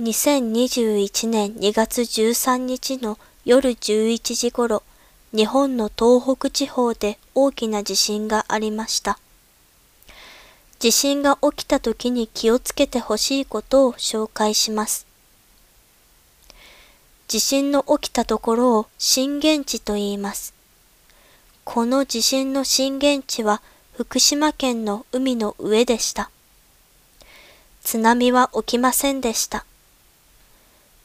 2021年2月13日の夜11時ごろ、日本の東北地方で大きな地震がありました。地震が起きた時に気をつけてほしいことを紹介します。地震の起きたところを震源地と言います。この地震の震源地は福島県の海の上でした。津波は起きませんでした。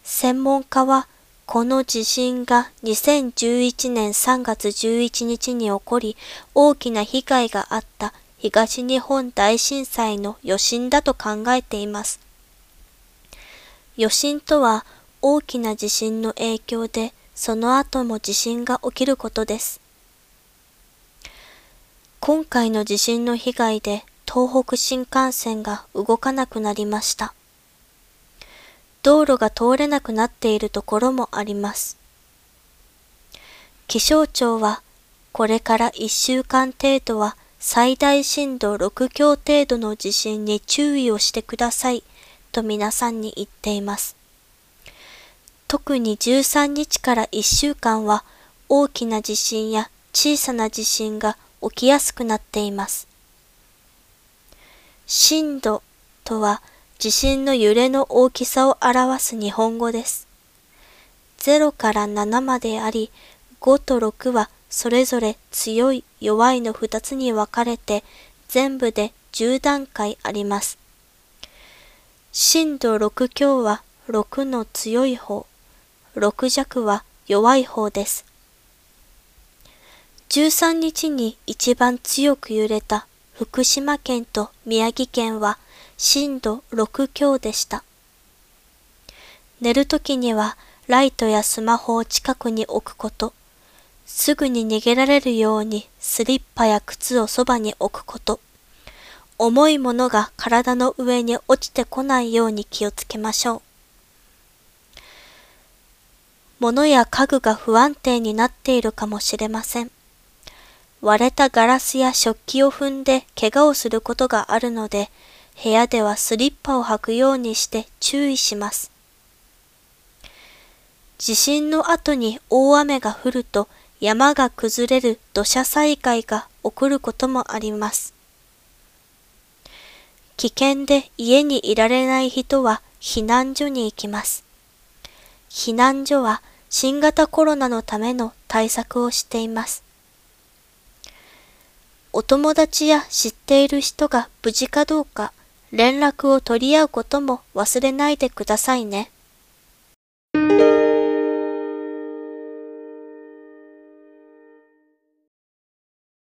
専門家は、この地震が2011年3月11日に起こり、大きな被害があった東日本大震災の余震だと考えています。余震とは大きな地震の影響で、その後も地震が起きることです。今回の地震の被害で東北新幹線が動かなくなりました。道路が通れなくなっているところもあります。気象庁は、これから1週間程度は最大震度6強程度の地震に注意をしてくださいと皆さんに言っています。特に13日から1週間は大きな地震や小さな地震が起きやすくなっています。震度とは地震の揺れの大きさを表す日本語です。0から7まであり、5と6はそれぞれ強い弱いの2つに分かれて全部で10段階あります。震度6強は6の強い方、6弱は弱い方です。13日に一番強く揺れた福島県と宮城県は震度6強でした。寝るときにはライトやスマホを近くに置くこと、すぐに逃げられるようにスリッパや靴をそばに置くこと、重いものが体の上に落ちてこないように気をつけましょう。物や家具が不安定になっているかもしれません。割れたガラスや食器を踏んで怪我をすることがあるので、部屋ではスリッパを履くようにして注意します。地震の後に大雨が降ると山が崩れる土砂災害が起こることもあります。危険で家にいられない人は避難所に行きます。避難所は新型コロナのための対策をしています。お友達や知っている人が無事かどうか連絡を取り合うことも忘れないでくださいね。